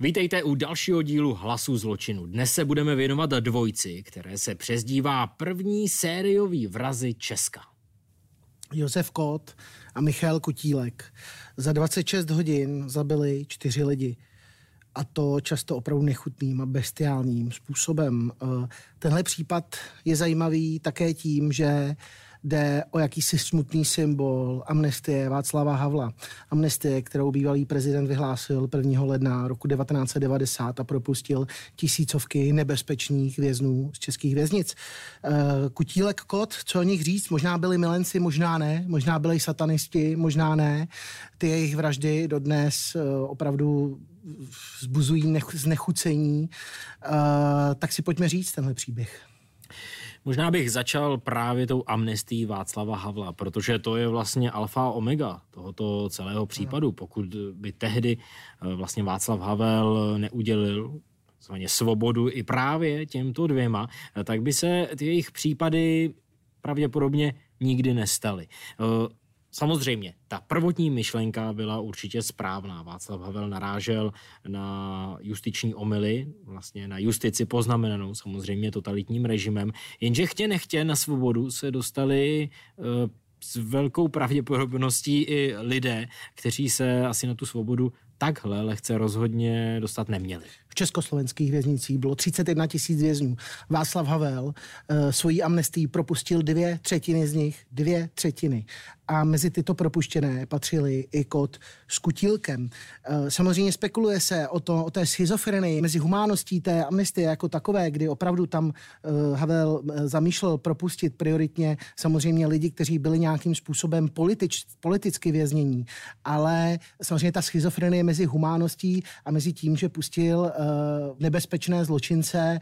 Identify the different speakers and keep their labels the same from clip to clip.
Speaker 1: Vítejte u dalšího dílu Hlasu zločinu. Dnes se budeme věnovat dvojci, které se přezdívá první sériový vrazy Česka.
Speaker 2: Josef Kot a Michal Kutílek za 26 hodin zabili čtyři lidi. A to často opravdu nechutným a bestiálním způsobem. Eh, tenhle případ je zajímavý také tím, že jde o jakýsi smutný symbol amnestie Václava Havla. Amnestie, kterou bývalý prezident vyhlásil 1. ledna roku 1990 a propustil tisícovky nebezpečných věznů z českých věznic. Eh, Kutílek Kot, co o nich říct? Možná byli milenci, možná ne, možná byli satanisti, možná ne. Ty jejich vraždy dodnes eh, opravdu zbuzují znechucení. Eh, tak si pojďme říct tenhle příběh.
Speaker 1: Možná bych začal právě tou amnestií Václava Havla, protože to je vlastně alfa omega tohoto celého případu. Pokud by tehdy eh, vlastně Václav Havel neudělil zvaně svobodu i právě těmto dvěma, eh, tak by se ty jejich případy pravděpodobně nikdy nestaly. Eh, Samozřejmě, ta prvotní myšlenka byla určitě správná. Václav Havel narážel na justiční omily, vlastně na justici poznamenanou samozřejmě totalitním režimem, jenže chtě nechtě na svobodu se dostali e, s velkou pravděpodobností i lidé, kteří se asi na tu svobodu takhle lehce rozhodně dostat neměli.
Speaker 2: Československých věznicích bylo 31 tisíc vězňů. Václav Havel uh, svojí amnestii propustil dvě třetiny z nich, dvě třetiny a mezi tyto propuštěné patřili i kot s kutílkem. Eh, samozřejmě spekuluje se o, to, o té schizofrenii mezi humáností té amnestie jako takové, kdy opravdu tam eh, Havel eh, zamýšlel propustit prioritně samozřejmě lidi, kteří byli nějakým způsobem politič, politicky věznění, ale samozřejmě ta schizofrenie mezi humáností a mezi tím, že pustil nebezpečné zločince,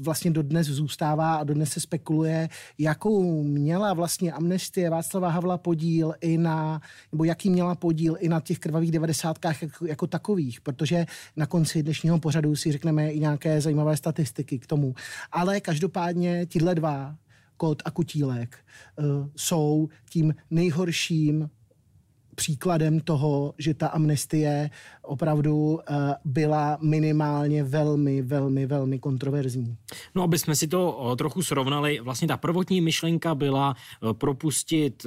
Speaker 2: vlastně dodnes zůstává a dodnes se spekuluje, jakou měla vlastně amnestie Václava Havla podíl i na, nebo jaký měla podíl i na těch krvavých devadesátkách jako, jako takových, protože na konci dnešního pořadu si řekneme i nějaké zajímavé statistiky k tomu. Ale každopádně tyhle dva, Kot a Kutílek, uh, jsou tím nejhorším příkladem toho, že ta amnestie opravdu uh, byla minimálně velmi, velmi, velmi kontroverzní.
Speaker 1: No, aby jsme si to trochu srovnali, vlastně ta prvotní myšlenka byla propustit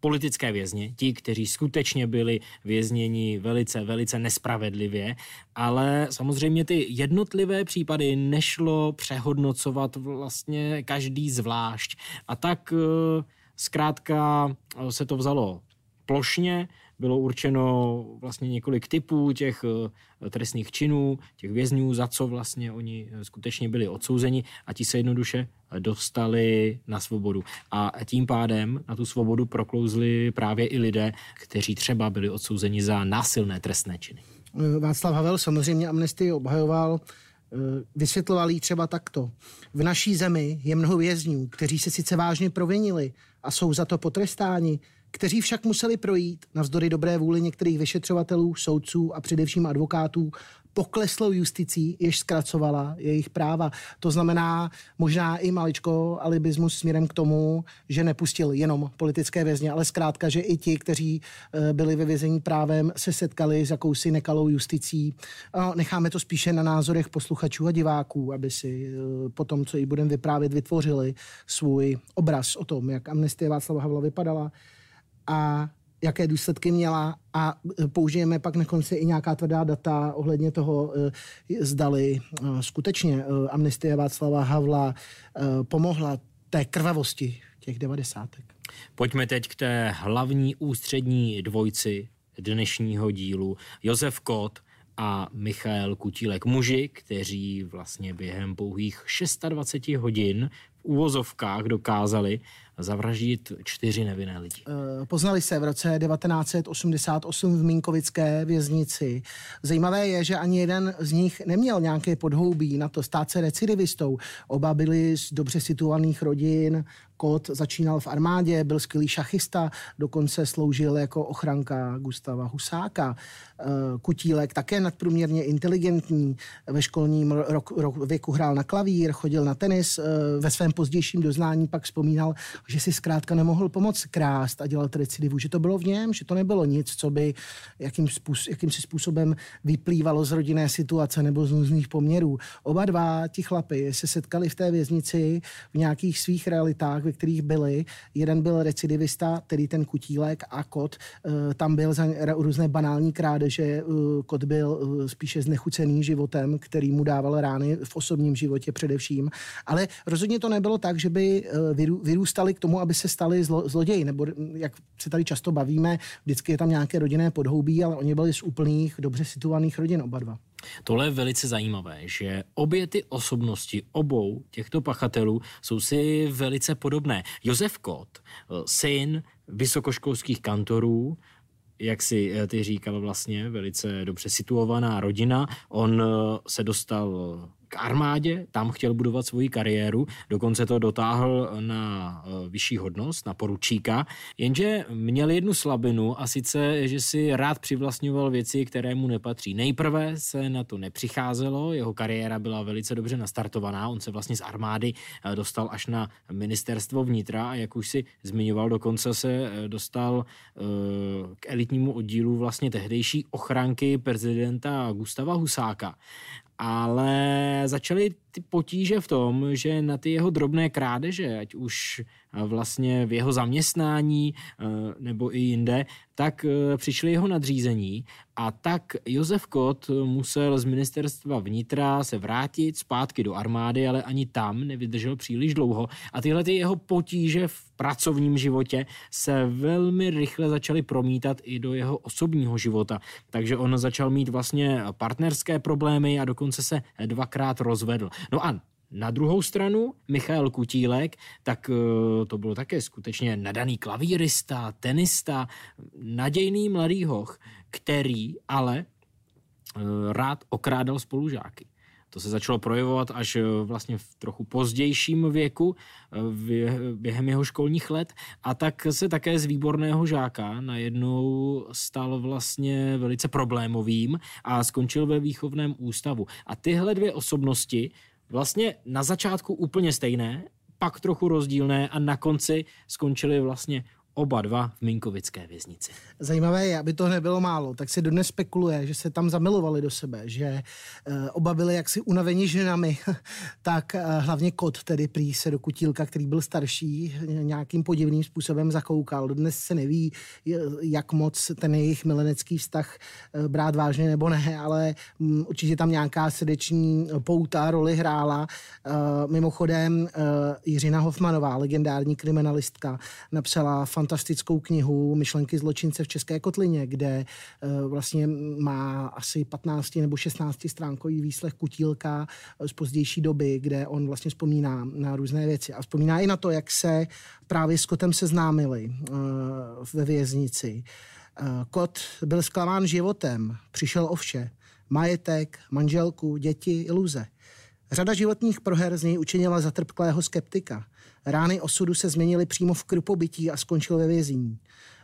Speaker 1: politické vězně, ti, kteří skutečně byli vězněni velice, velice nespravedlivě, ale samozřejmě ty jednotlivé případy nešlo přehodnocovat vlastně každý zvlášť. A tak eh, zkrátka eh, se to vzalo plošně, bylo určeno vlastně několik typů těch eh, trestných činů, těch vězňů, za co vlastně oni skutečně byli odsouzeni a ti se jednoduše dostali na svobodu. A tím pádem na tu svobodu proklouzli právě i lidé, kteří třeba byli odsouzeni za násilné trestné činy.
Speaker 2: Václav Havel samozřejmě amnestii obhajoval eh, vysvětloval jí třeba takto. V naší zemi je mnoho vězňů, kteří se sice vážně provinili a jsou za to potrestáni, kteří však museli projít navzdory dobré vůli některých vyšetřovatelů, soudců a především advokátů pokleslou justicí, jež zkracovala jejich práva. To znamená možná i maličko alibismus směrem k tomu, že nepustil jenom politické vězně, ale zkrátka, že i ti, kteří eh, byli ve vězení právem, se setkali s jakousi nekalou justicí. Necháme to spíše na názorech posluchačů a diváků, aby si eh, po tom, co jí budeme vyprávět, vytvořili svůj obraz o tom, jak amnestie Václava Havla vypadala a jaké důsledky měla a e, použijeme pak na konci i nějaká tvrdá data ohledně toho, e, zdali e, skutečně amnestie Václava Havla pomohla té krvavosti těch devadesátek.
Speaker 1: Pojďme teď k té hlavní ústřední dvojci dnešního dílu. Josef Kot a Michal Kutílek, muži, kteří vlastně během pouhých 26 hodin v úvozovkách dokázali zavraždit čtyři nevinné lidi.
Speaker 2: Eh, poznali se v roce 1988 v Minkovické věznici. Zajímavé je, že ani jeden z nich neměl nějaké podhoubí na to stát se recidivistou. Oba byli z dobře situovaných rodin. Kot začínal v armádě, byl skvělý šachista, dokonce sloužil jako ochranka Gustava Husáka. Eh, Kutílek také nadprůměrně inteligentní, ve školním rok, rok, věku hrál na klavír, chodil na tenis, eh, ve svém pozdějším doznání pak vzpomínal, že si zkrátka nemohl pomoct krást a dělat recidivu, že to bylo v něm, že to nebylo nic, co by jakým způsob, jakýmsi způsobem vyplývalo z rodinné situace nebo z různých poměrů. Oba dva ti chlapy se setkali v té věznici v nějakých svých realitách, ve kterých byli. Jeden byl recidivista, tedy ten kutílek a kot. Eh, tam byl za různé banální krádeže. Eh, kot byl eh, spíše znechucený životem, který mu dával rány v osobním životě především. Ale rozhodně to nebylo tak, že by vyrůstali k tomu, aby se stali zlo, zloději, nebo jak se tady často bavíme, vždycky je tam nějaké rodinné podhoubí, ale oni byli z úplných, dobře situovaných rodin oba dva.
Speaker 1: Tohle je velice zajímavé, že obě ty osobnosti obou těchto pachatelů jsou si velice podobné. Josef Kot, syn vysokoškolských kantorů, jak si eh, ty říkal vlastně, velice dobře situovaná rodina. On eh, se dostal k armádě, tam chtěl budovat svoji kariéru, dokonce to dotáhl na eh, vyšší hodnost, na poručíka, jenže měl jednu slabinu a sice, že si rád přivlastňoval věci, které mu nepatří. Nejprve se na to nepřicházelo, jeho kariéra byla velice dobře nastartovaná, on se vlastně z armády eh, dostal až na ministerstvo vnitra a jak už si zmiňoval, dokonce se eh, dostal k elitnímu oddílu vlastně tehdejší ochranky prezidenta Gustava Husáka ale začaly ty potíže v tom, že na ty jeho drobné krádeže, ať už eh, vlastně v jeho zaměstnání eh, nebo i jinde, tak eh, přišli jeho nadřízení a tak Josef Kot musel z ministerstva vnitra se vrátit zpátky do armády, ale ani tam nevydržel příliš dlouho a tyhle ty jeho potíže v pracovním životě se velmi rychle začaly promítat i do jeho osobního života. Takže on začal mít vlastně partnerské problémy a dokonce se dvakrát rozvedl. No a na druhou stranu Michal Kutílek, tak eh, to bylo také skutečně nadaný klavírista, tenista, nadějný mladý hoch, který ale eh, rád okrádal spolužáky. To se začalo projevovat až eh, vlastně v trochu pozdějším věku, během jeho školních let. A tak se také z výborného žáka najednou stal vlastně velice problémovým a skončil ve výchovném ústavu. A tyhle dvě osobnosti vlastně na začátku úplně stejné, pak trochu rozdílné a na konci skončili vlastně oba dva v Minkovické věznici.
Speaker 2: Zajímavé je, aby to nebylo málo, tak se dodnes spekuluje, že se tam zamilovali do sebe, že uh, oba byli jaksi unaveni ženami, tak uh, hlavně kot, tedy prý se do kutílka, který byl starší, nějakým podivným způsobem zakoukal. Dnes se neví, jak moc ten jejich milenecký vztah uh, brát vážně nebo ne, ale um, určitě tam nějaká srdeční pouta roli hrála. Mimochodem Jiřina Hofmanová, legendární kriminalistka, napsala fantastickou knihu Myšlenky zločince v České kotlině, kde eh, vlastně má asi 15 nebo 16 stránkový výslech Kutílka z pozdější doby, kde on vlastně vzpomíná na různé věci a vzpomíná i na to, jak se právě s kotem seznámili eh, ve věznici. Eh, kot byl zklamán životem, přišel o vše. Majetek, manželku, děti, iluze. Řada životních proher z něj učinila zatrpklého skeptika. Rány osudu se změnily přímo v krupobytí a skončil ve vězení.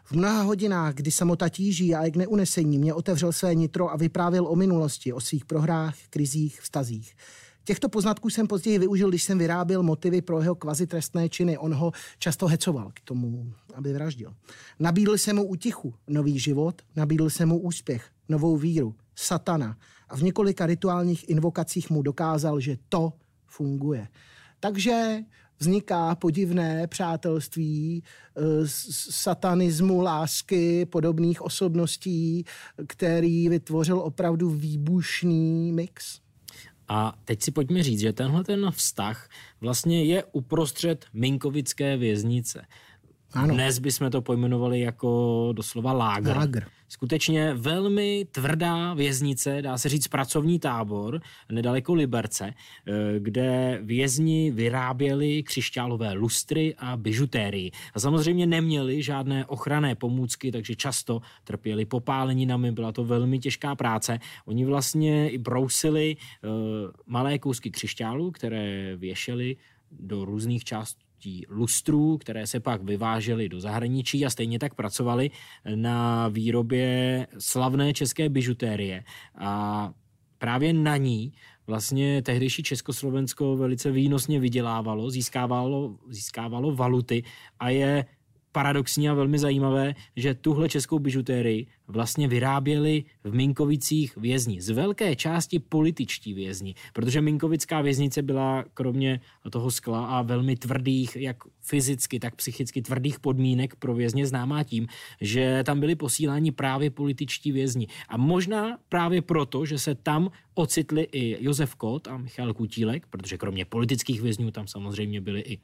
Speaker 2: V mnoha hodinách, kdy samota tíží a jak neunesení, mě otevřel své nitro a vyprávěl o minulosti, o svých prohrách, krizích, vztazích. Těchto poznatků jsem později využil, když jsem vyráběl motivy pro jeho kvazitrestné činy. On ho často hecoval k tomu, aby vraždil. Nabídl jsem mu utichu, nový život, nabídl jsem mu úspěch, novou víru, satana a v několika rituálních invokacích mu dokázal, že to funguje. Takže vzniká podivné přátelství, eh, satanismu, lásky, podobných osobností, který vytvořil opravdu výbušný mix.
Speaker 1: A teď si pojďme říct, že tenhle ten vztah vlastně je uprostřed Minkovické věznice. Ano. Dnes bychom to pojmenovali jako doslova lágr. lágr. Skutečně velmi tvrdá věznice, dá se říct pracovní tábor, nedaleko Liberce, eh, kde vězni vyráběli křišťálové lustry a bižutérii. A samozřejmě neměli žádné ochranné pomůcky, takže často trpěli popáleninami, byla to velmi těžká práce. Oni vlastně i brousili eh, malé kousky křišťálu, které věšeli do různých částí částí lustrů, které se pak vyvážely do zahraničí a stejně tak pracovali na výrobě slavné české bižutérie. A právě na ní vlastně tehdejší Československo velice výnosně vydělávalo, získávalo, získávalo valuty a je paradoxní a velmi zajímavé, že tuhle českou bižutérii vlastně vyráběli v Minkovicích vězni. Z velké části političtí vězni, protože Minkovická věznice byla kromě toho skla a velmi tvrdých, jak fyzicky, tak psychicky tvrdých podmínek pro vězně známá tím, že tam byli posíláni právě političtí vězni. A možná právě proto, že se tam ocitli i Josef Kot a Michal Kutílek, protože kromě politických vězňů tam samozřejmě byli i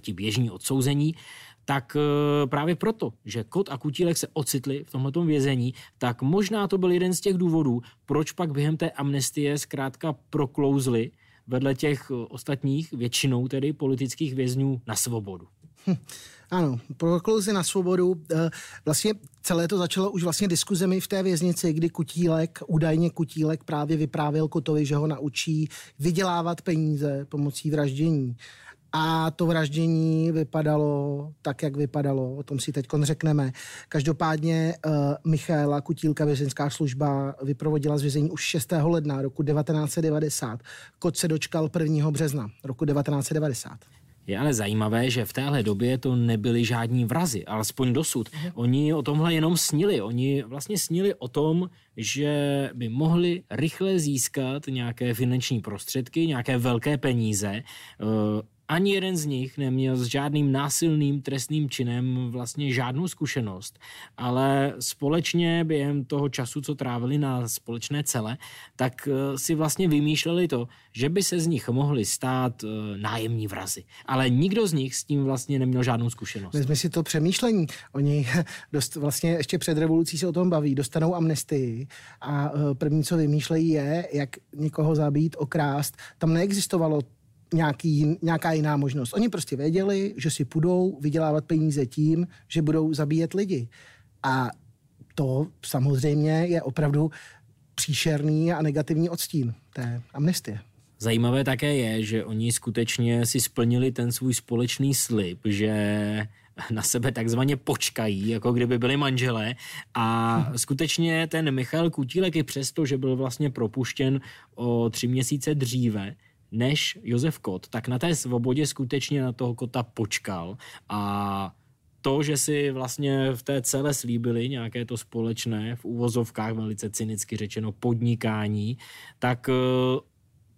Speaker 1: ti běžní odsouzení, tak eh, právě proto, že Kot a Kutílek se ocitli v tomto vězení, tak možná to byl jeden z těch důvodů, proč pak během té amnestie zkrátka proklouzli vedle těch eh, ostatních, většinou tedy politických vězňů na svobodu. Hm.
Speaker 2: Ano, proklouzi na svobodu. Eh, vlastně celé to začalo už vlastně diskuzemi v té věznici, kdy Kutílek, údajně Kutílek právě vyprávěl Kotovi, že ho naučí vydělávat peníze pomocí vraždění. A to vraždění vypadalo tak, jak vypadalo, o tom si teď řekneme. Každopádně uh, Michaela Kutílka, vězeňská služba, vyprovodila z vězení už 6. ledna roku 1990. Kot se dočkal 1. března roku 1990.
Speaker 1: Je ale zajímavé, že v téhle době to nebyli žádní vrazy, alespoň dosud. Mhm. Oni o tomhle jenom snili. Oni vlastně snili o tom, že by mohli rychle získat nějaké finanční prostředky, nějaké velké peníze eh, ani jeden z nich neměl s žádným násilným trestným činem vlastně žádnou zkušenost, ale společně během toho času, co trávili na společné cele, tak eh, si vlastně vymýšleli to, že by se z nich mohli stát eh, nájemní vrazy. Ale nikdo z nich s tím vlastně neměl žádnou zkušenost.
Speaker 2: Vezmi si to přemýšlení. Oni dost, vlastně ještě před revolucí se o tom baví, dostanou amnestii a eh, první, co vymýšlejí, je, jak někoho zabít, okrást. Tam neexistovalo nějaký, nějaká jiná možnost. Oni prostě věděli, že si půjdou vydělávat peníze tím, že budou zabíjet lidi. A to samozřejmě je opravdu příšerný a negativní odstín té amnestie.
Speaker 1: Zajímavé také je, že oni skutečně si splnili ten svůj společný slib, že na sebe takzvaně počkají, jako kdyby byli manželé. A skutečně ten Michal Kutílek i přesto, že byl vlastně propuštěn o tři měsíce dříve, než Josef Kot, tak na té svobodě skutečně na toho kota počkal. A to, že si vlastně v té celé slíbili nějaké to společné, v úvozovkách velice cynicky řečeno, podnikání, tak eh,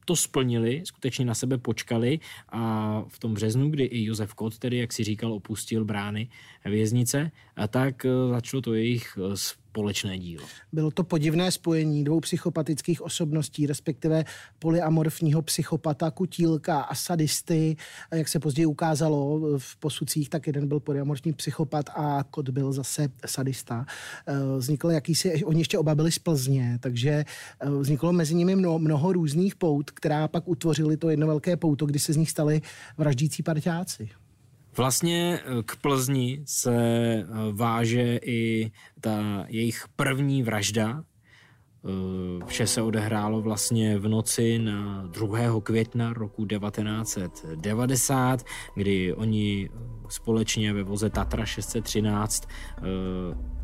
Speaker 1: to splnili, skutečně na sebe počkali a v tom březnu, kdy i Josef Kot, tedy jak si říkal, opustil brány věznice, a tak eh, začalo to jejich eh, společné dílo.
Speaker 2: Bylo to podivné spojení dvou psychopatických osobností, respektive polyamorfního psychopata, kutílka a sadisty. Jak se později ukázalo v posudcích, tak jeden byl polyamorfní psychopat a kot byl zase sadista. Eh, vzniklo jakýsi, oni ještě oba byli z Plzně, takže eh, vzniklo mezi nimi mnoho, mnoho různých pout, která pak utvořili to jedno velké pouto, kdy se z nich stali vraždící partiáci.
Speaker 1: Vlastně eh, k Plzni se eh, váže i ta jejich první vražda. Eh, vše se odehrálo vlastně v noci na 2. května roku 1990, kdy oni společně ve voze Tatra 613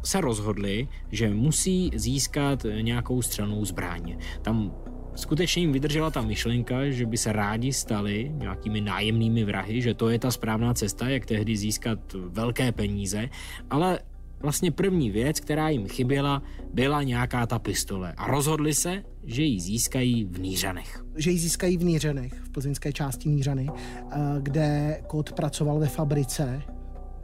Speaker 1: se rozhodli, že musí získat nějakou střelnou zbraň. Tam skutečně jim vydržela ta myšlenka, že by se rádi stali nějakými nájemnými vrahy, že to je ta správná cesta, jak tehdy získat velké peníze, ale vlastně první věc, která jim chyběla, byla nějaká ta pistole. A rozhodli se, že ji získají v Nířanech.
Speaker 2: Že ji získají v Nířanech, v plzeňské části Nířany, eh, kde Kot pracoval ve fabrice,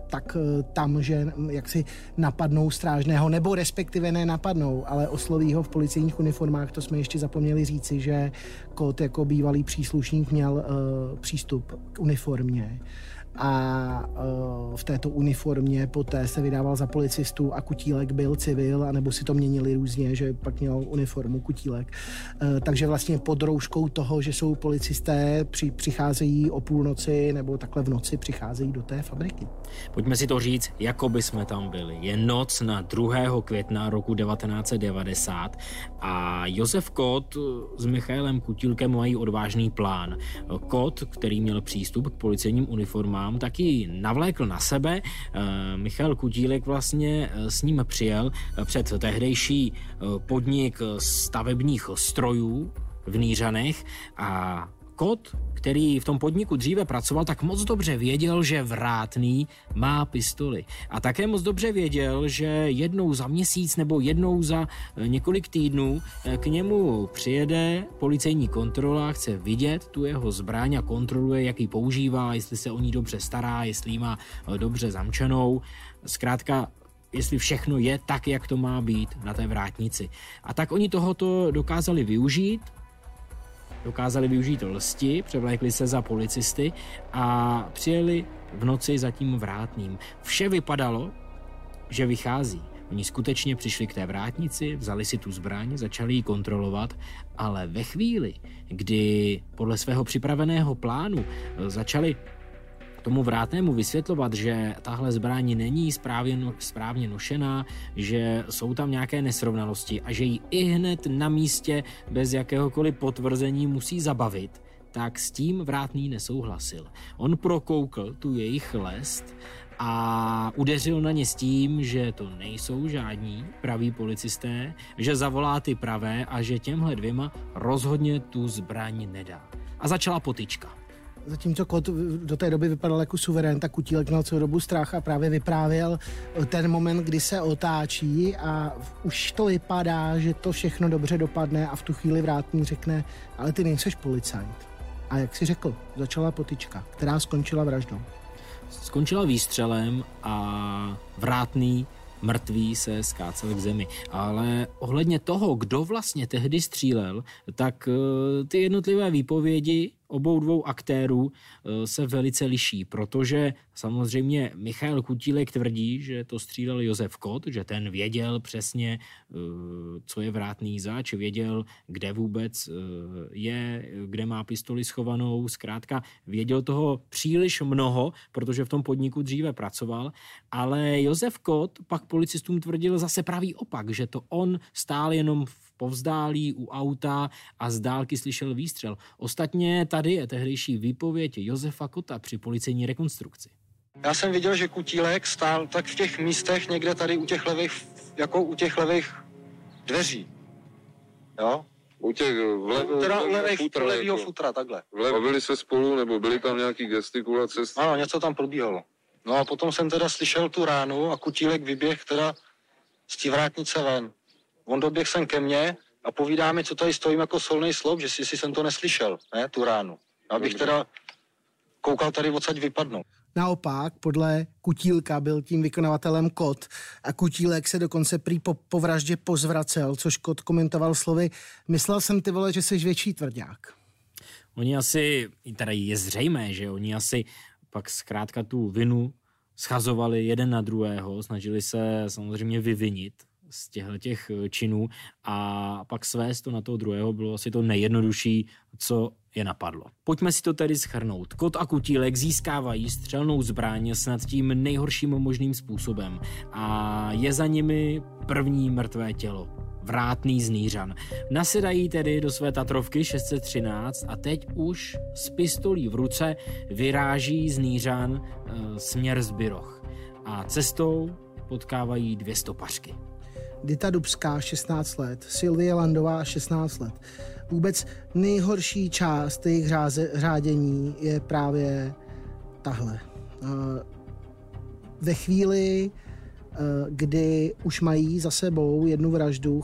Speaker 2: tak eh, tam, že jak si napadnou strážného, nebo respektive ne napadnou, ale osloví ho v policejních uniformách, to jsme ještě zapomněli říci, že Kot jako bývalý příslušník měl uh, přístup k uniformě a uh, v této uniformě poté se vydával za policistu a Kutílek byl civil, anebo si to měnili různě, že pak měl uniformu Kutílek. Uh, takže vlastně pod rouškou toho, že jsou policisté, při, přicházejí o půlnoci nebo takhle v noci přicházejí do té fabriky.
Speaker 1: Pojďme si to říct, jako by jsme tam byli. Je noc na 2. května roku 1990 a Josef Kot s Michailem Kutílkem mají odvážný plán. Kot, který měl přístup k policejním uniformám, sám taky navlékl na sebe. Eh, Michal Kudílek vlastně eh, s ním přijel eh, před tehdejší podnik stavebních strojů v Nířanech a Kot, který v tom podniku dříve pracoval, tak moc dobře věděl, že vrátný má pistoli. A také moc dobře věděl, že jednou za měsíc nebo jednou za eh, několik týdnů eh, k němu přijede policejní kontrola, chce vidět tu jeho zbraň a kontroluje, jak ji používá, jestli se o ní dobře stará, jestli ji má eh, dobře zamčenou. Zkrátka jestli všechno je tak, jak to má být na té vrátnici. A tak oni tohoto dokázali využít, dokázali využít lsti, převlékli se za policisty a přijeli v noci za tím vrátným. Vše vypadalo, že vychází. Oni skutečně přišli k té vrátnici, vzali si tu zbraň, začali ji kontrolovat, ale ve chvíli, kdy podle svého připraveného plánu začali tomu vrátnému vysvětlovat, že tahle zbraň není správně, no, správně nošená, že jsou tam nějaké nesrovnalosti a že ji i hned na místě bez jakéhokoliv potvrzení musí zabavit, tak s tím vrátný nesouhlasil. On prokoukl tu jejich lest a udeřil na ně s tím, že to nejsou žádní praví policisté, že zavolá ty pravé a že těmhle dvěma rozhodně tu zbraň nedá. A začala potička
Speaker 2: zatímco kot do té doby vypadal jako suverén, tak Kutílek měl celou dobu strach a právě vyprávěl ten moment, kdy se otáčí a už to vypadá, že to všechno dobře dopadne a v tu chvíli vrátný řekne, ale ty nejseš policajt. A jak si řekl, začala potička, která skončila vraždou.
Speaker 1: Skončila výstřelem a vrátný mrtvý se skácel k zemi. Ale ohledně toho, kdo vlastně tehdy střílel, tak eh, ty jednotlivé výpovědi obou dvou aktérů eh, se velice liší, protože samozřejmě Michal Kutílek tvrdí, že to střílel Josef Kot, že ten věděl přesně, eh, co je vrátný zač, věděl, kde vůbec je, kde má pistoli schovanou, zkrátka věděl toho příliš mnoho, protože v tom podniku dříve pracoval, ale Josef Kot pak policistům tvrdil zase pravý opak, že to on stál jenom v povzdálí u auta a z dálky slyšel výstřel. Ostatně tady je tehdejší výpověď Josefa Kota při policejní rekonstrukci.
Speaker 3: Já jsem viděl, že Kutílek stál tak v těch místech někde tady u těch levých, jako u těch levých dveří. Jo?
Speaker 4: U těch vlev,
Speaker 3: teda levých, futra, levýho jako. futra, takhle.
Speaker 4: Bavili se spolu, nebo byly tam nějaký gestikulace?
Speaker 3: Ano, něco tam probíhalo. No a potom jsem teda slyšel tu ránu a Kutílek vyběh teda z té vrátnice ven. On doběh sem ke mně a povídá mi, co tady stojím jako solný sloup, že si, si jsem to neslyšel, ne, tu ránu. Abych teda koukal tady odsaď vypadnout.
Speaker 2: Naopak, podle Kutílka byl tím vykonavatelem Kot a Kutílek se dokonce prý po, po vraždě pozvracel, což Kot komentoval slovy, myslel jsem ty vole, že jsi větší tvrdák.
Speaker 1: Oni asi, teda je zřejmé, že oni asi pak zkrátka tu vinu schazovali jeden na druhého, snažili se samozřejmě vyvinit z těchto těch eh, činů a pak svést to na toho druhého bylo asi to nejjednodušší, co je napadlo. Pojďme si to tedy schrnout. Kot a kutílek získávají střelnou zbraň snad tím nejhorším možným způsobem a je za nimi první mrtvé tělo. Vrátný z Nířan. Nasedají tedy do své Tatrovky 613 a teď už s pistolí v ruce vyráží z Nířan e, směr Zbyroch. A cestou potkávají dvě stopařky.
Speaker 2: Dita Dubská 16 let, Sylvie Landová 16 let. Vůbec nejhorší část jejich řáze, řádění je právě tahle. Ve chvíli, kdy už mají za sebou jednu vraždu,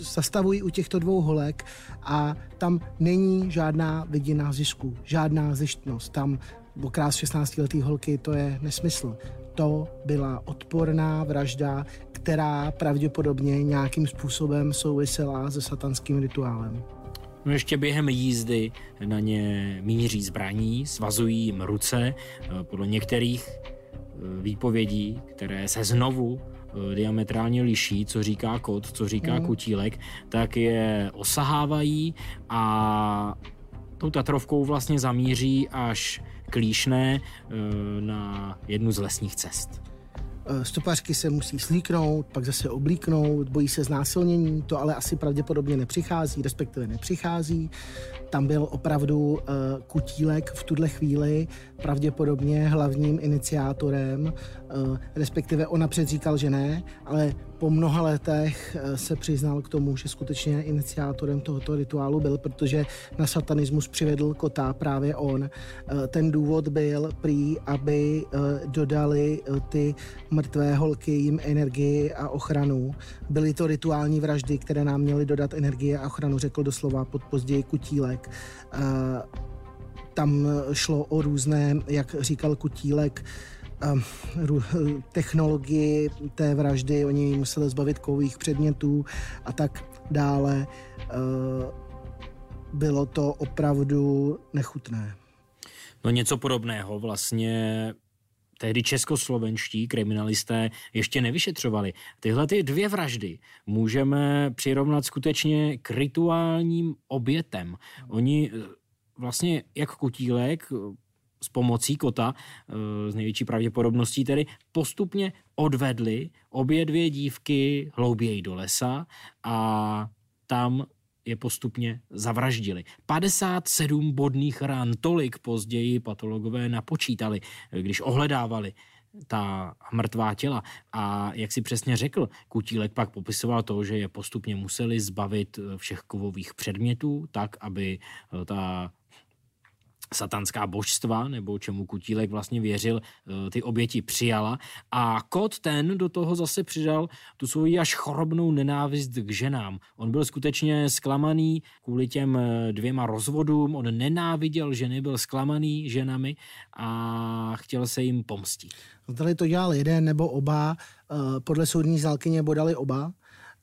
Speaker 2: zastavují u těchto dvou holek a tam není žádná vidina zisku, žádná zjištnost. Tam okrás 16 letý holky, to je nesmysl to byla odporná vražda, která pravděpodobně nějakým způsobem souvisela se satanským rituálem.
Speaker 1: No ještě během jízdy na ně míří zbraní, svazují jim ruce. Eh, podle některých eh, výpovědí, které se znovu eh, diametrálně liší, co říká kot, co říká mm. kutílek, tak je osahávají a tou Tatrovkou vlastně zamíří až Klíšné eh, na jednu z lesních cest.
Speaker 2: Eh, stopařky se musí slíknout, pak zase oblíknout, bojí se znásilnění, to ale asi pravděpodobně nepřichází, respektive nepřichází. Tam byl opravdu eh, Kutílek v tuhle chvíli pravděpodobně hlavním iniciátorem, respektive ona předříkal, že ne, ale po mnoha letech se přiznal k tomu, že skutečně iniciátorem tohoto rituálu byl, protože na satanismus přivedl kota právě on. Ten důvod byl prý, aby dodali ty mrtvé holky jim energii a ochranu. Byly to rituální vraždy, které nám měly dodat energii a ochranu, řekl doslova pod později Kutílek. Tam šlo o různé, jak říkal Kutílek, technologii té vraždy, oni museli zbavit kových předmětů a tak dále. Bylo to opravdu nechutné.
Speaker 1: No něco podobného vlastně tehdy českoslovenští kriminalisté ještě nevyšetřovali. Tyhle ty dvě vraždy můžeme přirovnat skutečně k rituálním obětem. Oni eh, vlastně jak kutílek s pomocí kota, eh, s největší pravděpodobností tedy, postupně odvedli obě dvě dívky hlouběji do lesa a tam je postupně zavraždili. 57 bodných ran, tolik později patologové napočítali, když ohledávali ta mrtvá těla. A jak si přesně řekl, Kutílek pak popisoval to, že je postupně museli zbavit všech kovových předmětů, tak, aby ta satanská božstva, nebo čemu Kutílek vlastně věřil, eh, ty oběti přijala. A Kot ten do toho zase přidal tu svoji až chorobnou nenávist k ženám. On byl skutečně zklamaný kvůli těm eh, dvěma rozvodům, on nenáviděl ženy, byl zklamaný ženami a chtěl se jim pomstit.
Speaker 2: Zdali to dělal jeden nebo oba, eh, podle soudní zálkyně bodali oba,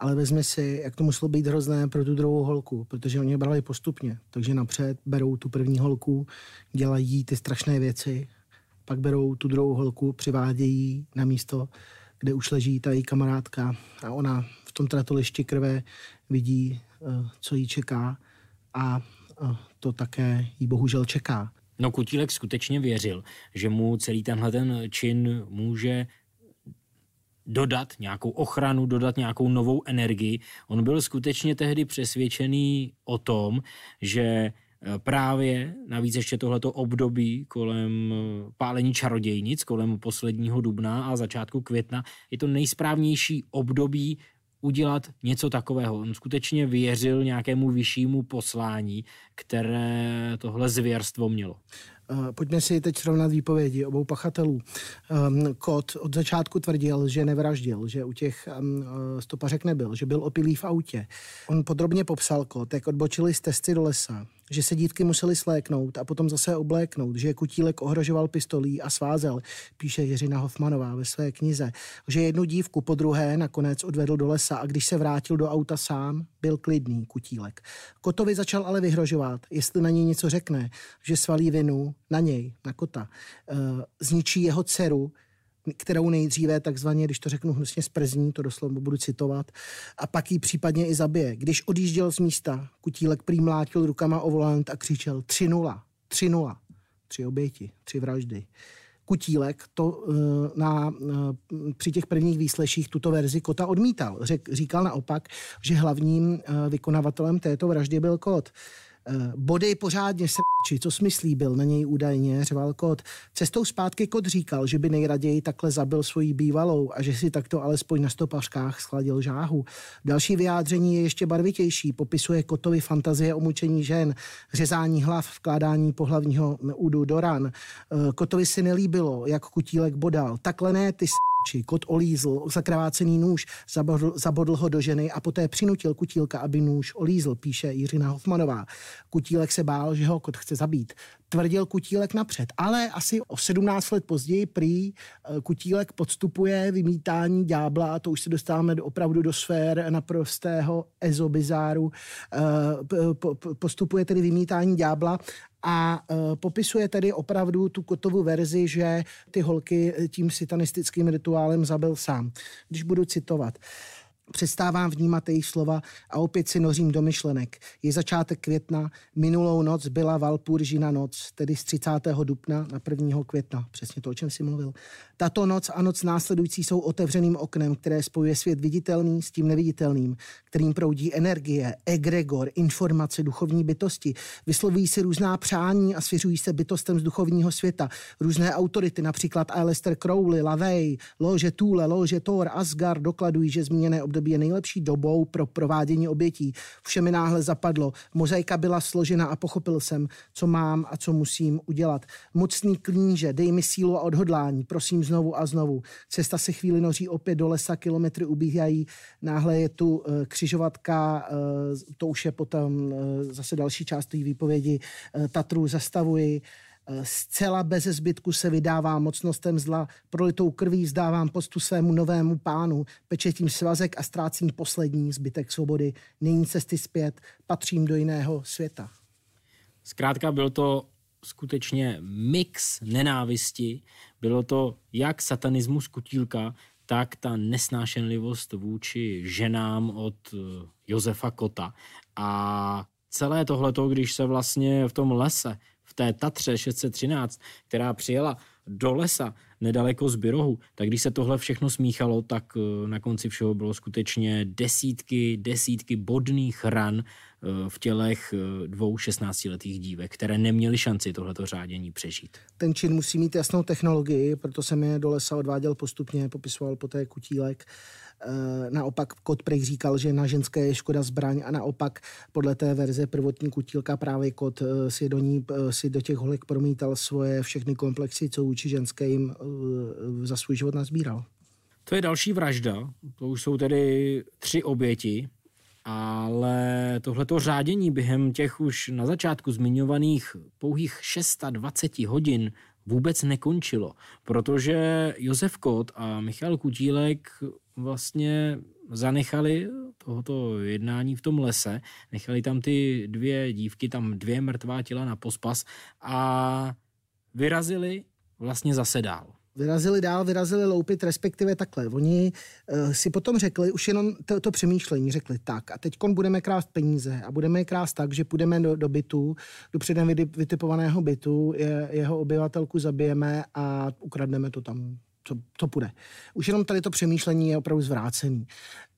Speaker 2: ale vezmi si, jak to muselo být hrozné pro tu druhou holku, protože oni brali postupně. Takže napřed berou tu první holku, dělají ty strašné věci, pak berou tu druhou holku, přivádějí na místo, kde už leží ta její kamarádka a ona v tom tratolišti krve vidí, eh, co jí čeká a eh, to také jí bohužel čeká.
Speaker 1: No Kutílek skutečně věřil, že mu celý tenhle ten čin může dodat nějakou ochranu, dodat nějakou novou energii. On byl skutečně tehdy přesvědčený o tom, že eh, právě navíc ještě tohleto období kolem eh, pálení čarodějnic, kolem posledního dubna a začátku května, je to nejsprávnější období udělat něco takového. On skutečně věřil nějakému vyššímu poslání, které tohle zvěrstvo mělo.
Speaker 2: Eh, pojďme si teď srovnat výpovědi obou pachatelů. Ehm, Kot od začátku tvrdil, že nevraždil, že u těch ehm, eh, stopařek nebyl, že byl opilý v autě. On podrobně popsal Kot, jak odbočili z testy do lesa, že se dívky museli sléknout a potom zase obléknout, že Kutílek ohrožoval pistolí a svázel, píše Jiřina Hofmanová ve své knize, že jednu dívku po druhé nakonec odvedl do lesa a když se vrátil do auta sám, byl klidný Kutílek. Kotovi začal ale vyhrožovat, jestli na něj něco řekne, že svalí vinu na něj, na kota, e, zničí jeho dceru, kterou nejdříve takzvaně, když to řeknu hnusně zprzní, to doslova budu citovat, a pak ji případně i zabije. Když odjížděl z místa, Kutílek prý mlátil rukama o volant a křičel 3-0, 3-0, tři oběti, tři vraždy. Kutílek to eh, na, eh, při těch prvních výsleších tuto verzi Kota odmítal. Řek, říkal naopak, že hlavním eh, vykonavatelem této vraždy byl Kot. Eh, body pořádně srači, co smyslí byl na něj údajně, řval Kot. Cestou zpátky Kot říkal, že by nejraději takhle zabil svoji bývalou a že si takto alespoň na stopařkách schladil žáhu. Další vyjádření je ještě barvitější. Popisuje Kotovi fantazie o mučení žen, řezání hlav, vkládání pohlavního údu do ran. Eh, Kotovi si nelíbilo, jak kutílek bodal. Takhle ne, ty či kot olízl zakrvácený nůž, zabodl, zabodl ho do ženy a poté přinutil kutílka, aby nůž olízl, píše Jiřina Hofmanová. Kutílek se bál, že ho kot chce zabít. Tvrdil Kutílek napřed, ale asi o 17 let později prý eh, Kutílek podstupuje vymítání ďábla, to už se dostáváme do, opravdu do sfér naprostého ezobizáru, eh, postupuje tedy vymítání ďábla a e, popisuje tedy opravdu tu kotovou verzi, že ty holky tím satanistickým rituálem zabil sám. Když budu citovat. Přestávám vnímat jejich slova a opět si nořím do myšlenek. Je začátek května, minulou noc byla Valpůržina noc, tedy z 30. dubna na 1. května. Přesně to, o čem si mluvil. Tato noc a noc následující jsou otevřeným oknem, které spojuje svět viditelný s tím neviditelným, kterým proudí energie, egregor, informace, duchovní bytosti. Vyslovují si různá přání a svěřují se bytostem z duchovního světa. Různé autority, například Aleister Crowley, Lavey, Lože Tule, Lože Thor, Asgard, dokladují, že zmíněné období je nejlepší dobou pro provádění obětí. Vše mi náhle zapadlo. Mozaika byla složena a pochopil jsem, co mám a co musím udělat. Mocný klíže, dej mi sílu a odhodlání, prosím znovu a znovu. Cesta se chvíli noří opět do lesa, kilometry ubíhají, náhle je tu uh, křižovatka, uh, to už je potom uh, zase další část té výpovědi, Tatru zastavuji, Zcela bez zbytku se vydává mocnostem zla, prolitou krví vzdávám postu svému novému pánu, pečetím svazek a ztrácím poslední zbytek svobody. Není cesty zpět, patřím do jiného světa.
Speaker 1: Zkrátka byl to skutečně mix nenávisti. Bylo to jak satanismus kutílka, tak ta nesnášenlivost vůči ženám od eh, Josefa Kota. A celé tohleto, když se vlastně v tom lese v té Tatře 613, která přijela do lesa nedaleko z Byrohu, tak když se tohle všechno smíchalo, tak eh, na konci všeho bylo skutečně desítky, desítky bodných ran eh, v tělech eh, dvou 16-letých dívek, které neměly šanci tohleto řádění přežít.
Speaker 2: Ten čin musí mít jasnou technologii, proto jsem je do lesa odváděl postupně, popisoval poté kutílek. Eh, naopak kot Prej říkal, že na ženské je škoda zbraň a naopak podle té verze prvotní kutílka právě kot eh, si do, ní, eh, si do těch holek promítal svoje všechny komplexy, co vůči ženské jim za svůj život nazbíral.
Speaker 1: To je další vražda, to už jsou tedy tři oběti, ale tohleto řádění během těch už na začátku zmiňovaných pouhých 620 hodin vůbec nekončilo, protože Josef Kot a Michal Kutílek vlastně zanechali tohoto jednání v tom lese, nechali tam ty dvě dívky, tam dvě mrtvá těla na pospas a vyrazili vlastně zase dál.
Speaker 2: Vyrazili dál, vyrazili loupit, respektive takhle. Oni uh, si potom řekli, už jenom to, to přemýšlení, řekli tak a teď budeme krást peníze a budeme je krást tak, že půjdeme do, do bytu, do předem vytipovaného bytu, je, jeho obyvatelku zabijeme a ukradneme to tam to, to půjde. Už jenom tady to přemýšlení je opravdu zvrácený.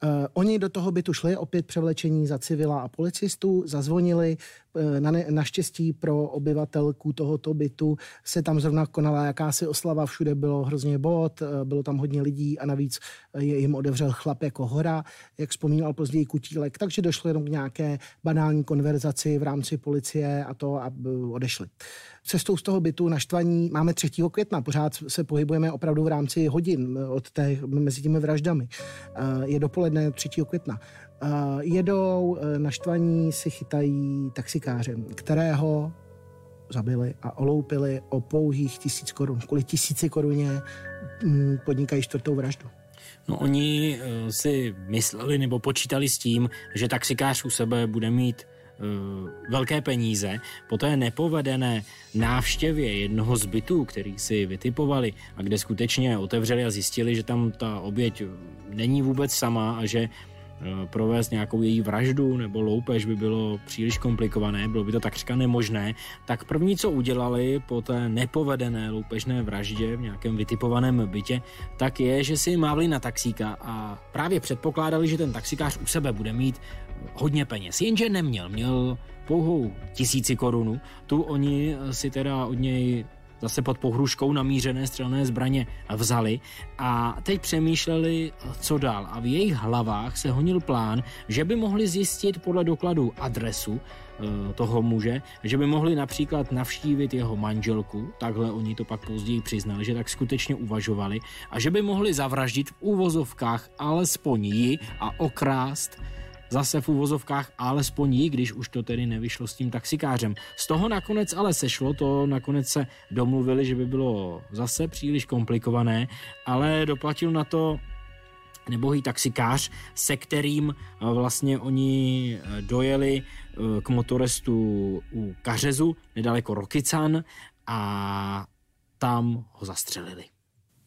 Speaker 2: Uh, oni do toho bytu šli, opět převlečení za civila a policistů, zazvonili, uh, na ne, naštěstí pro obyvatelku tohoto bytu se tam zrovna konala jakási oslava, všude bylo hrozně bod, uh, bylo tam hodně lidí a navíc je, jim odevřel chlap jako hora, jak vzpomínal později Kutílek, takže došlo jenom k nějaké banální konverzaci v rámci policie a to a odešli. Cestou z toho bytu naštvaní máme 3. května, pořád se pohybujeme opravdu v rámci hodin od té, mezi těmi vraždami. Je dopoledne dopoledne 3. května. Jedou, e, naštvaní si chytají taxikáře, kterého zabili a oloupili o pouhých tisíc korun. Kvůli tisíci koruně mm, podnikají čtvrtou vraždu.
Speaker 1: No oni e, si mysleli nebo počítali s tím, že taxikář u sebe bude mít velké peníze po té nepovedené návštěvě jednoho z bytů, který si vytipovali a kde skutečně otevřeli a zjistili, že tam ta oběť není vůbec sama a že eh, provést nějakou její vraždu nebo loupež by bylo příliš komplikované, bylo by to takřka nemožné, tak první, co udělali po té nepovedené loupežné vraždě v nějakém vytipovaném bytě, tak je, že si mávli na taxíka a právě předpokládali, že ten taxikář u sebe bude mít hodně peněz. Jenže neměl, měl pouhou tisíci korunu. Tu oni si teda od něj zase pod pohruškou namířené střelné zbraně vzali a teď přemýšleli, co dál. A v jejich hlavách se honil plán, že by mohli zjistit podle dokladu adresu eh, toho muže, že by mohli například navštívit jeho manželku, takhle oni to pak později přiznali, že tak skutečně uvažovali, a že by mohli zavraždit v úvozovkách alespoň ji a okrást zase v úvozovkách alespoň jí, když už to tedy nevyšlo s tím taxikářem. Z toho nakonec ale sešlo, to nakonec se domluvili, že by bylo zase příliš komplikované, ale doplatil na to nebohý taxikář, se kterým eh, vlastně oni eh, dojeli eh, k motorestu u Kařezu, nedaleko Rokycan a tam ho zastřelili.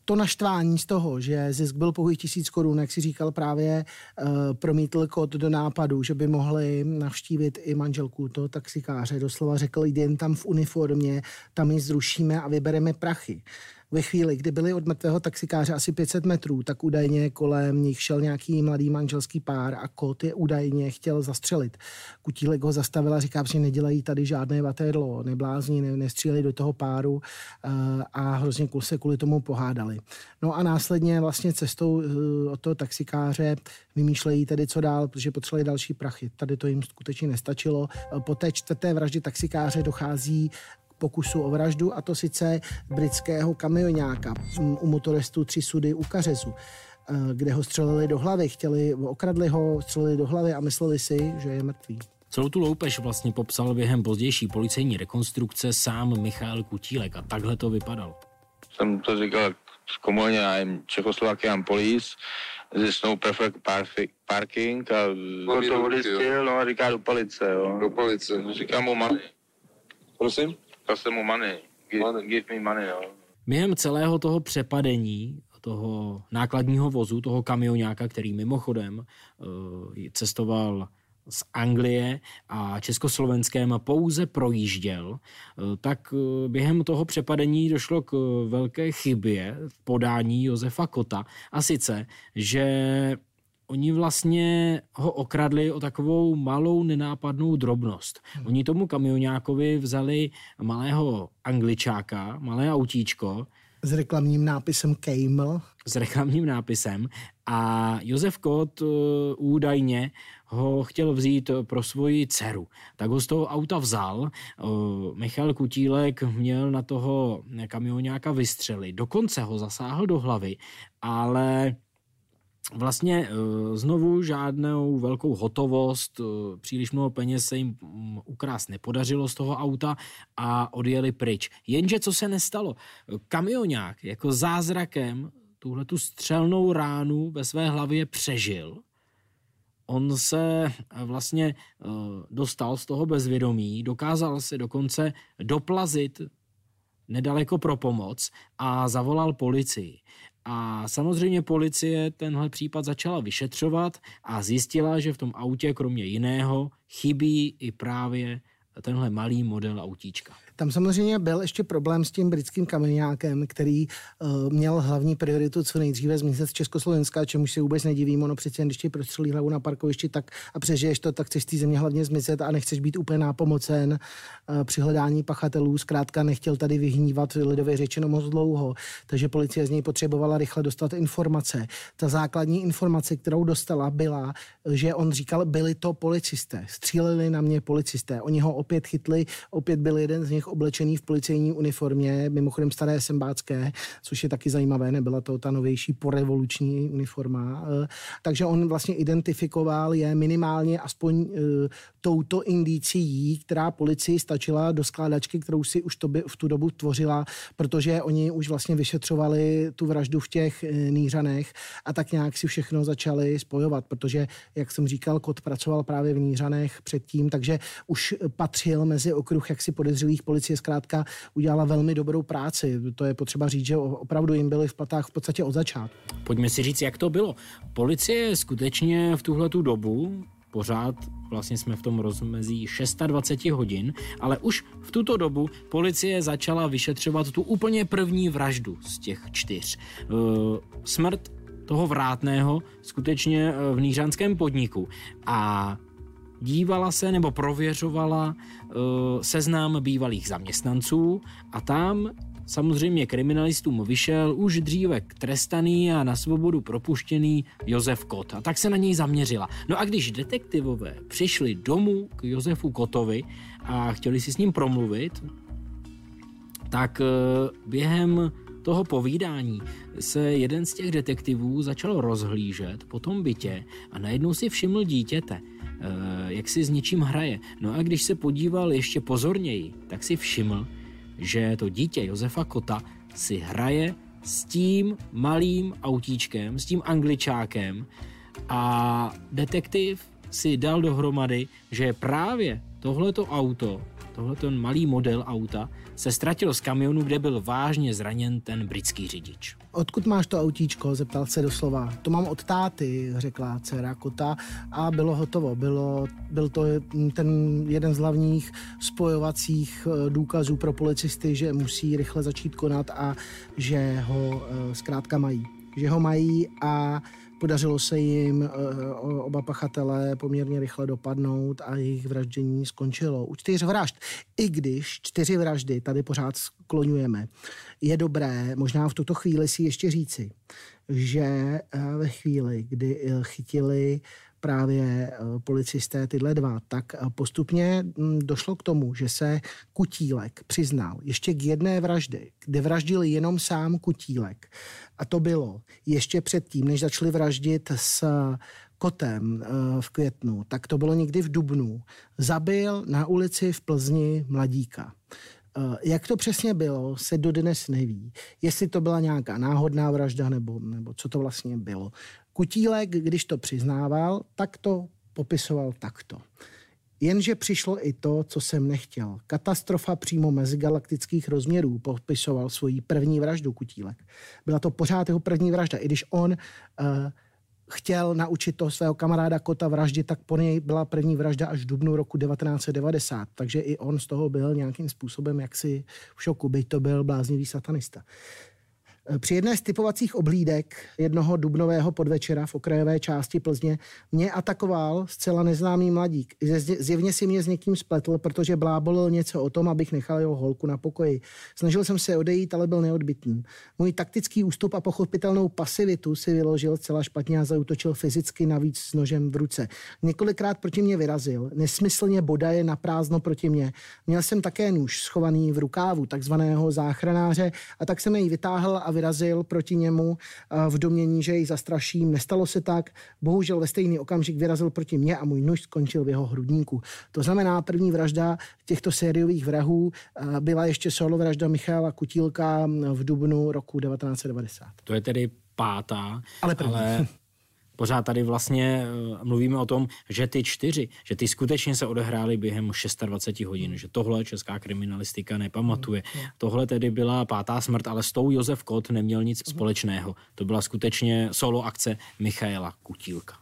Speaker 2: To naštvání z toho, že zisk byl pouhých tisíc korun, jak si říkal právě, uh, promítl kód do nápadu, že by mohli navštívit i manželku toho taxikáře. Doslova řekl, jen tam v uniformě, tam ji zrušíme a vybereme prachy ve chvíli, kdy byli od mrtvého taxikáře asi 500 metrů, tak údajně kolem nich šel nějaký mladý manželský pár a kot je údajně chtěl zastřelit. Kutílek ho zastavil a říká, že nedělají tady žádné vatérlo, neblázní, ne, nestříleli do toho páru uh, a hrozně se kvůli tomu pohádali. No a následně vlastně cestou uh, od toho taxikáře vymýšlejí tedy co dál, protože potřebovali další prachy. Tady to jim skutečně nestačilo. Po té čtvrté vraždě taxikáře dochází pokusu o vraždu, a to sice britského kamionáka u motoristů tři sudy u Kařezu eh, kde ho střelili do hlavy, chtěli, okradli ho, střelili do hlavy a mysleli si, že je mrtvý.
Speaker 1: Celou tu loupež vlastně popsal během pozdější policejní rekonstrukce sám Michal Kutílek a takhle to vypadalo.
Speaker 5: Jsem to říkal z komuně, I'm Czechoslovakian police, there's no perfect parking a to odjistil, no a říká do police, jo.
Speaker 4: Do police.
Speaker 5: Říkám mu money.
Speaker 4: Prosím?
Speaker 5: Jsem mu money. Give, money. give me money, jo.
Speaker 1: Během celého toho přepadení toho nákladního vozu, toho kamionáka, který mimochodem uh, cestoval z Anglie a československém pouze projížděl, eh, tak eh, během toho přepadení došlo k velké chybě v podání Josefa Kota. A sice, že oni vlastně ho okradli o takovou malou nenápadnou drobnost. Hmm. Oni tomu kamionákovi vzali malého angličáka, malé autíčko.
Speaker 2: S reklamním nápisem Camel.
Speaker 1: S reklamním nápisem. A Josef Kot uh, údajně ho chtěl vzít pro svoji dceru. Tak ho z toho auta vzal. Uh, Michal Kutílek měl na toho kamionáka vystřelit. Dokonce ho zasáhl do hlavy, ale vlastně eh, znovu žádnou velkou hotovost, eh, příliš mnoho peněz se jim mm, ukrást nepodařilo z toho auta a odjeli pryč. Jenže co se nestalo? Kamionák jako zázrakem tuhle tu střelnou ránu ve své hlavě přežil. On se eh, vlastně dostal z toho bezvědomí, dokázal se dokonce doplazit nedaleko pro pomoc a zavolal policii. A samozřejmě policie tenhle případ začala vyšetřovat a zjistila, že v tom autě kromě jiného chybí i právě tenhle malý model autíčka.
Speaker 2: Tam samozřejmě byl ještě problém s tím britským kamionákem, který uh, měl hlavní prioritu co nejdříve zmizet z Československa, čemu se vůbec nedivím. Ono přece když ti prostřelí hlavu na parkovišti tak a přežiješ to, tak chceš z té země hlavně zmizet a nechceš být úplně nápomocen uh, při hledání pachatelů. Zkrátka nechtěl tady vyhnívat lidově řečeno moc dlouho, takže policie z něj potřebovala rychle dostat informace. Ta základní informace, kterou dostala, byla, že on říkal, byli to policisté, stříleli na mě policisté. Oni ho opět chytli, opět byl jeden z nich nich oblečený v policejní uniformě, mimochodem staré sembácké, což je taky zajímavé, nebyla to ta novější porevoluční uniforma. Eh, takže on vlastně identifikoval je minimálně aspoň eh, touto indicí, která policii stačila do skládačky, kterou si už to by v tu dobu tvořila, protože oni už vlastně vyšetřovali tu vraždu v těch eh, Nířanech a tak nějak si všechno začali spojovat, protože, jak jsem říkal, Kot pracoval právě v Nířanech předtím, takže už patřil mezi okruh jaksi podezřelých policie zkrátka udělala velmi dobrou práci. To je potřeba říct, že opravdu jim byli v platách v podstatě od začátku.
Speaker 1: Pojďme si říct, jak to bylo. Policie skutečně v tuhle tu dobu pořád vlastně jsme v tom rozmezí 620 hodin, ale už v tuto dobu policie začala vyšetřovat tu úplně první vraždu z těch čtyř. Eh, smrt toho vrátného skutečně eh, v nířanském podniku. A dívala se nebo prověřovala uh, seznam bývalých zaměstnanců a tam samozřejmě kriminalistům vyšel už dříve trestaný a na svobodu propuštěný Josef Kot. A tak se na něj zaměřila. No a když detektivové přišli domů k Josefu Kotovi a chtěli si s ním promluvit, tak uh, během toho povídání se jeden z těch detektivů začal rozhlížet po tom bytě a najednou si všiml dítěte – Eh, jak si s něčím hraje. No a když se podíval ještě pozorněji, tak si všiml, že to dítě Josefa Kota si hraje s tím malým autíčkem, s tím angličákem a detektiv si dal dohromady, že právě tohleto auto tohle ten malý model auta, se ztratil z kamionu, kde byl vážně zraněn ten britský řidič.
Speaker 2: Odkud máš to autíčko? Zeptal se doslova. To mám od táty, řekla dcera kota a bylo hotovo. Bylo, byl to ten jeden z hlavních spojovacích eh, důkazů pro policisty, že musí rychle začít konat a že ho eh, zkrátka mají. Že ho mají a Podařilo se jim eh, oba pachatelé poměrně rychle dopadnout a jejich vraždění skončilo. U čtyř vražd, i když čtyři vraždy tady pořád skloňujeme, je dobré možná v tuto chvíli si ještě říci, že eh, ve chvíli, kdy eh, chytili právě eh, policisté tyhle dva, tak eh, postupně hm, došlo k tomu, že se Kutílek přiznal ještě k jedné vraždy, kde vraždil jenom sám Kutílek. A to bylo ještě předtím, než začali vraždit s kotem eh, v květnu, tak to bylo někdy v Dubnu. Zabil na ulici v Plzni mladíka. Jak to přesně bylo, se dodnes neví. Jestli to byla nějaká náhodná vražda, nebo, nebo co to vlastně bylo. Kutílek, když to přiznával, tak to popisoval takto. Jenže přišlo i to, co jsem nechtěl. Katastrofa přímo mezigalaktických rozměrů popisoval svoji první vraždu Kutílek. Byla to pořád jeho první vražda, i když on uh, chtěl naučit toho svého kamaráda Kota vraždit, tak po něj byla první vražda až v dubnu roku 1990. Takže i on z toho byl nějakým způsobem jaksi v šoku, byť to byl bláznivý satanista. Při jedné z typovacích oblídek jednoho dubnového podvečera v okrajové části Plzně mě atakoval zcela neznámý mladík. Zjevně si mě s někým spletl, protože blábolil něco o tom, abych nechal jeho holku na pokoji. Snažil jsem se odejít, ale byl neodbitný. Můj taktický ústup a pochopitelnou pasivitu si vyložil zcela špatně a zautočil fyzicky navíc s nožem v ruce. Několikrát proti mě vyrazil, nesmyslně bodaje na prázdno proti mě. Měl jsem také nůž schovaný v rukávu takzvaného záchranáře a tak jsem jej vytáhl a vyrazil proti němu v domění, že jej zastraším. Nestalo se tak. Bohužel ve stejný okamžik vyrazil proti mně a můj nůž skončil v jeho hrudníku. To znamená, první vražda těchto sériových vrahů byla ještě solo vražda Michala Kutílka v dubnu roku 1990.
Speaker 1: To je tedy pátá,
Speaker 2: ale, první. ale
Speaker 1: pořád tady vlastně eh, mluvíme o tom, že ty čtyři, že ty skutečně se odehrály během 26 hodin, hmm. že tohle česká kriminalistika nepamatuje. Hmm. Tohle tedy byla pátá smrt, ale s tou Josef Kot neměl nic hmm. společného. To byla skutečně solo akce Michaela Kutílka.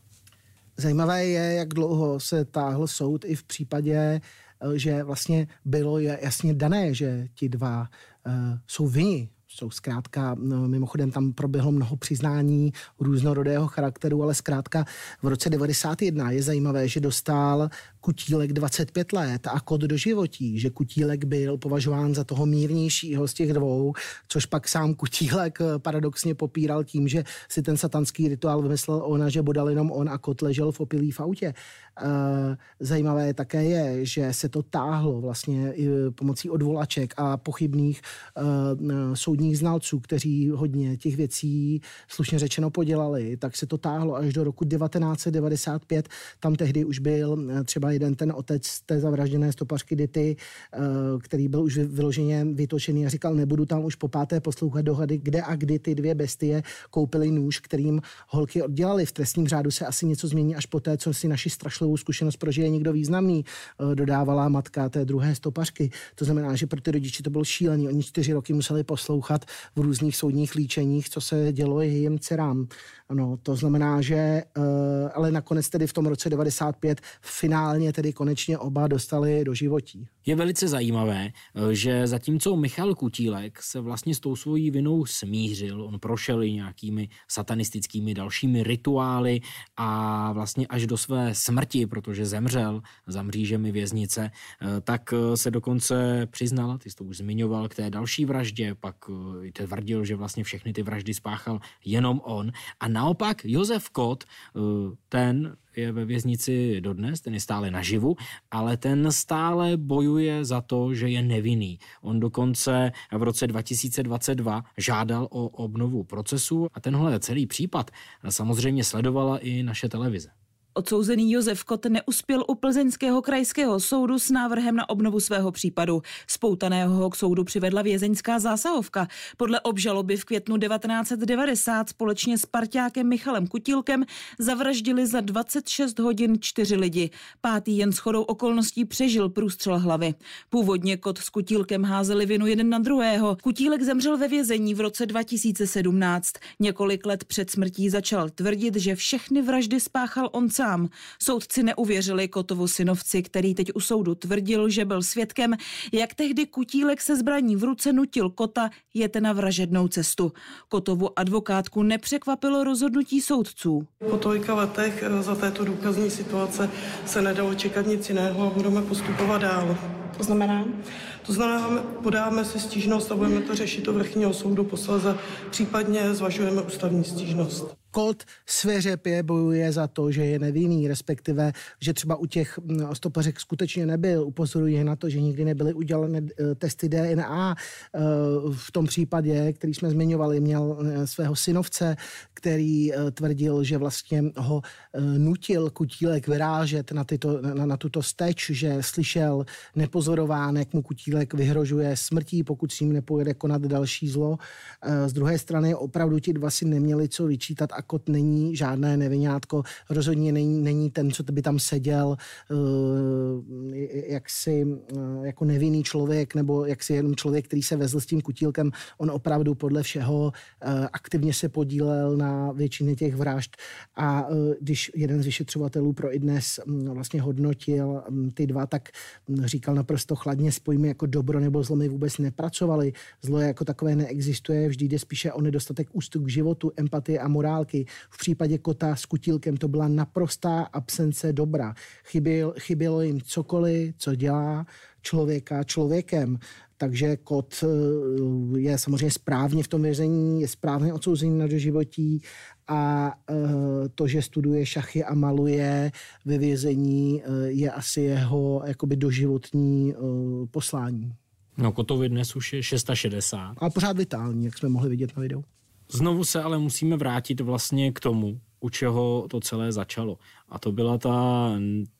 Speaker 2: Zajímavé je, jak dlouho se táhl soud i v případě, eh, že vlastně bylo jasně dané, že ti dva uh, jsou vyni jsou zkrátka, no, mimochodem tam proběhlo mnoho přiznání různorodého charakteru, ale zkrátka v roce 91 je zajímavé, že dostal Kutílek 25 let a kod do životí, že Kutílek byl považován za toho mírnějšího z těch dvou, což pak sám Kutílek eh, paradoxně popíral tím, že si ten satanský rituál vymyslel ona, že bodal jenom on a kot ležel v opilý v autě. Eh, zajímavé také je, že se to táhlo vlastně i pomocí odvolaček a pochybných eh, soudních znalců, kteří hodně těch věcí slušně řečeno podělali, tak se to táhlo až do roku 1995. Tam tehdy už byl třeba jeden ten otec té zavražděné stopařky Dity, eh, který byl už vyloženě vytočený a říkal, nebudu tam už po páté poslouchat dohady, kde a kdy ty dvě bestie koupily nůž, kterým holky oddělali. V trestním řádu se asi něco změní až poté, co si naši strašlivou zkušenost prožije někdo významný, eh, dodávala matka té druhé stopařky. To znamená, že pro ty rodiče to bylo šílený. Oni čtyři roky museli poslouchat v různých soudních líčeních, co se dělo jejím dcerám. No, to znamená, že eh, ale nakonec tedy v tom roce 95 finálně tedy konečně oba dostali do životí.
Speaker 1: Je velice zajímavé, eh, že zatímco Michal Kutílek se vlastně s tou svojí vinou smířil, on prošel i nějakými satanistickými dalšími rituály a vlastně až do své smrti, protože zemřel za mřížemi věznice, eh, tak se dokonce přiznal, ty jsi to už zmiňoval, k té další vraždě, pak tvrdil, že vlastně všechny ty vraždy spáchal jenom on a naopak Josef Kot, eh, ten je ve věznici dodnes, ten je stále naživu, ale ten stále bojuje za to, že je nevinný. On dokonce v roce 2022 žádal o obnovu procesu a tenhle celý případ samozřejmě sledovala i naše televize.
Speaker 6: Odsouzený Josef Kot neuspěl u plzeňského krajského soudu s návrhem na obnovu svého případu. Spoutaného ho k soudu přivedla vězeňská zásahovka. Podle obžaloby v květnu 1990 společně s parťákem Michalem Kutílkem zavraždili za 26 hodin čtyři lidi. Pátý jen shodou okolností přežil průstřel hlavy. Původně Kot s Kutílkem házeli vinu jeden na druhého. Kutílek zemřel ve vězení v roce 2017. Několik let před smrtí začal tvrdit, že všechny vraždy spáchal on sám. Soudci neuvěřili Kotovu synovci, který teď u soudu tvrdil, že byl svědkem, jak tehdy Kutílek se zbraní v ruce nutil Kota jet na vražednou cestu. Kotovu advokátku nepřekvapilo rozhodnutí soudců.
Speaker 7: Po tolika letech eh, za této důkazní situace se nedalo čekat nic jiného a budeme postupovat dál.
Speaker 8: To znamená?
Speaker 7: To znamená, podáme si stížnost a budeme to řešit do vrchního soudu posléze, případně zvažujeme ústavní stížnost.
Speaker 2: Kot svěřepě bojuje za to, že je nevinný, respektive, že třeba u těch mm, stopařek skutečně nebyl. Upozoruje na to, že nikdy nebyly udělané eh, testy DNA. Eh, v tom případě, který jsme zmiňovali, měl eh, svého synovce, který tvrdil, že vlastně ho nutil kutílek vyrážet na, tyto, na, na tuto steč, že slyšel nepozorován, jak mu kutílek vyhrožuje smrtí, pokud s ním nepojede konat další zlo. Z druhé strany opravdu ti dva si neměli co vyčítat a kot není žádné nevinátko, rozhodně není, není ten, co by tam seděl uh, jaksi uh, jako nevinný člověk, nebo jaksi jenom člověk, který se vezl s tím kutílkem. On opravdu podle všeho aktivně se podílel na většině těch vražd a když jeden z vyšetřovatelů pro i dnes um, vlastně hodnotil um, ty dva, tak um, říkal naprosto chladně, spojíme jako dobro nebo zlo, my vůbec nepracovali. Zlo jako takové neexistuje, vždy jde spíše o nedostatek ústup k životu, empatie a morálky. V případě kota s kutílkem to byla naprostá absence dobra. Chyběl, chybělo jim cokoliv, co dělá člověka člověkem. Takže kot eh, je samozřejmě správně v tom vězení, je správně odsouzený na doživotí a eh, to, že studuje šachy a maluje ve vězení, eh, je asi jeho jakoby doživotní poslání.
Speaker 1: No Kotovi dnes už je 660.
Speaker 2: A pořád vitální, jak jsme mohli vidět na videu.
Speaker 1: Znovu se ale musíme vrátit vlastně k tomu, u čeho to celé začalo. A to byla ta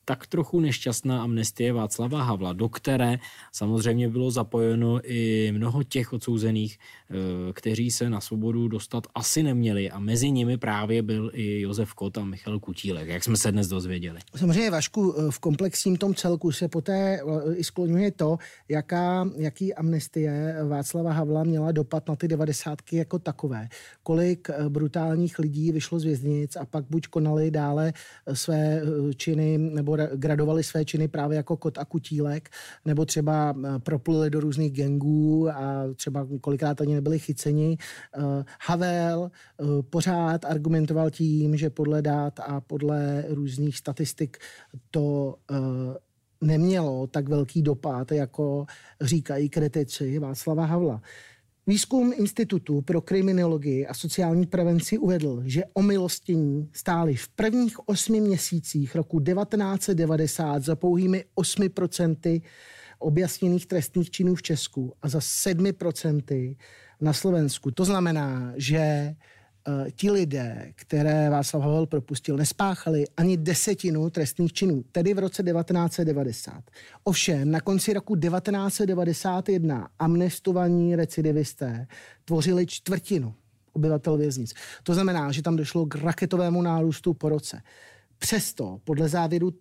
Speaker 1: tak trochu nešťastná amnestie Václava Havla, do které samozřejmě bylo zapojeno i mnoho těch odsouzených, eh, kteří se na svobodu dostat asi neměli a mezi nimi právě byl i Josef Kot a Michal Kutílek, jak jsme se dnes dozvěděli.
Speaker 2: Samozřejmě, Vašku, eh, v komplexním tom celku se poté eh, i skloňuje to, jaká, jaký amnestie Václava Havla měla dopad na ty devadesátky jako takové. Kolik brutálních lidí vyšlo z věznic a pak buď konali dále své činy nebo gradovali své činy právě jako kot a kutílek, nebo třeba eh, propluli do různých gangů a třeba kolikrát ani nebyli chyceni. Eh, Havel eh, pořád argumentoval tím, že podle dát a podle různých statistik to nemělo tak velký dopad, jako říkají kritici Václava Havla. Výzkum Institutu pro kriminologii a sociální prevenci uvedl, že omilostění stály v prvních osmi měsících roku 1990 za pouhými 8% objasněných trestných činů v Česku a za 7% na Slovensku. To znamená, že ti lidé, které Václav Havel propustil, nespáchali ani desetinu trestných činů, tedy v roce 1990. Ovšem, na konci roku 1991 amnestovaní recidivisté tvořili čtvrtinu obyvatel věznic. To znamená, že tam došlo k raketovému nárůstu po roce. Přesto, podle závěru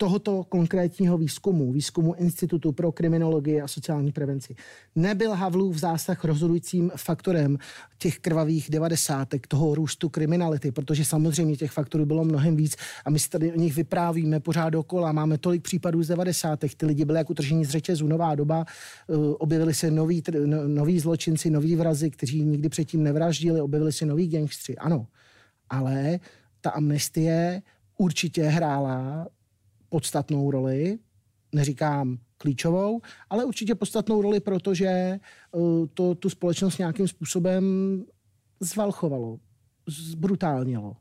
Speaker 2: tohoto konkrétního výzkumu, výzkumu Institutu pro kriminologii a sociální prevenci, nebyl Havlův zásah rozhodujícím faktorem těch krvavých devadesátek, toho růstu kriminality, protože samozřejmě těch faktorů bylo mnohem víc a my si tady o nich vyprávíme pořád dokola. Máme tolik případů z devadesátek, ty lidi byli jako tržení z řetězu, nová doba, eh, objevili se noví, no, noví zločinci, noví vrazy, kteří nikdy předtím nevraždili, objevili se noví gangstři, ano. Ale ta amnestie určitě hrála podstatnou roli, neříkám klíčovou, ale určitě podstatnou roli, protože uh, to tu společnost nějakým způsobem zvalchovalo, zbrutálnilo.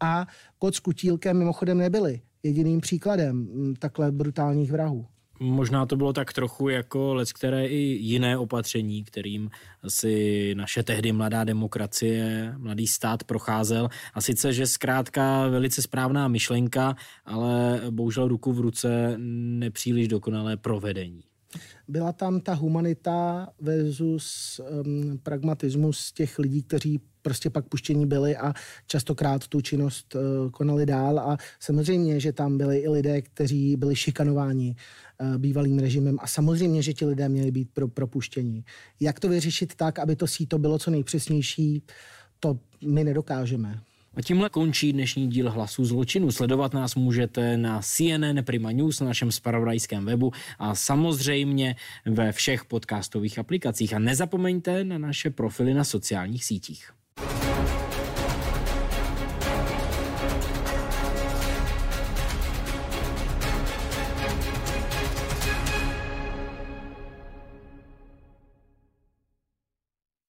Speaker 2: A kot s kutílkem mimochodem nebyli jediným příkladem mm, takhle brutálních vrahů.
Speaker 1: Možná to bylo tak trochu jako let, které i jiné opatření, kterým si naše tehdy mladá demokracie, mladý stát procházel. A sice, že zkrátka velice správná myšlenka, ale bohužel ruku v ruce nepříliš dokonalé provedení.
Speaker 2: Byla tam ta humanita versus um, pragmatismus těch lidí, kteří prostě pak puštění byli a častokrát tu činnost uh, konali dál a samozřejmě, že tam byli i lidé, kteří byli šikanováni bývalým režimem a samozřejmě, že ti lidé měli být pro propuštění. Jak to vyřešit tak, aby to síto bylo co nejpřesnější, to my nedokážeme.
Speaker 1: A tímhle končí dnešní díl Hlasů zločinu. Sledovat nás můžete na CNN Prima News na našem spravodajském webu a samozřejmě ve všech podcastových aplikacích. A nezapomeňte na naše profily na sociálních sítích.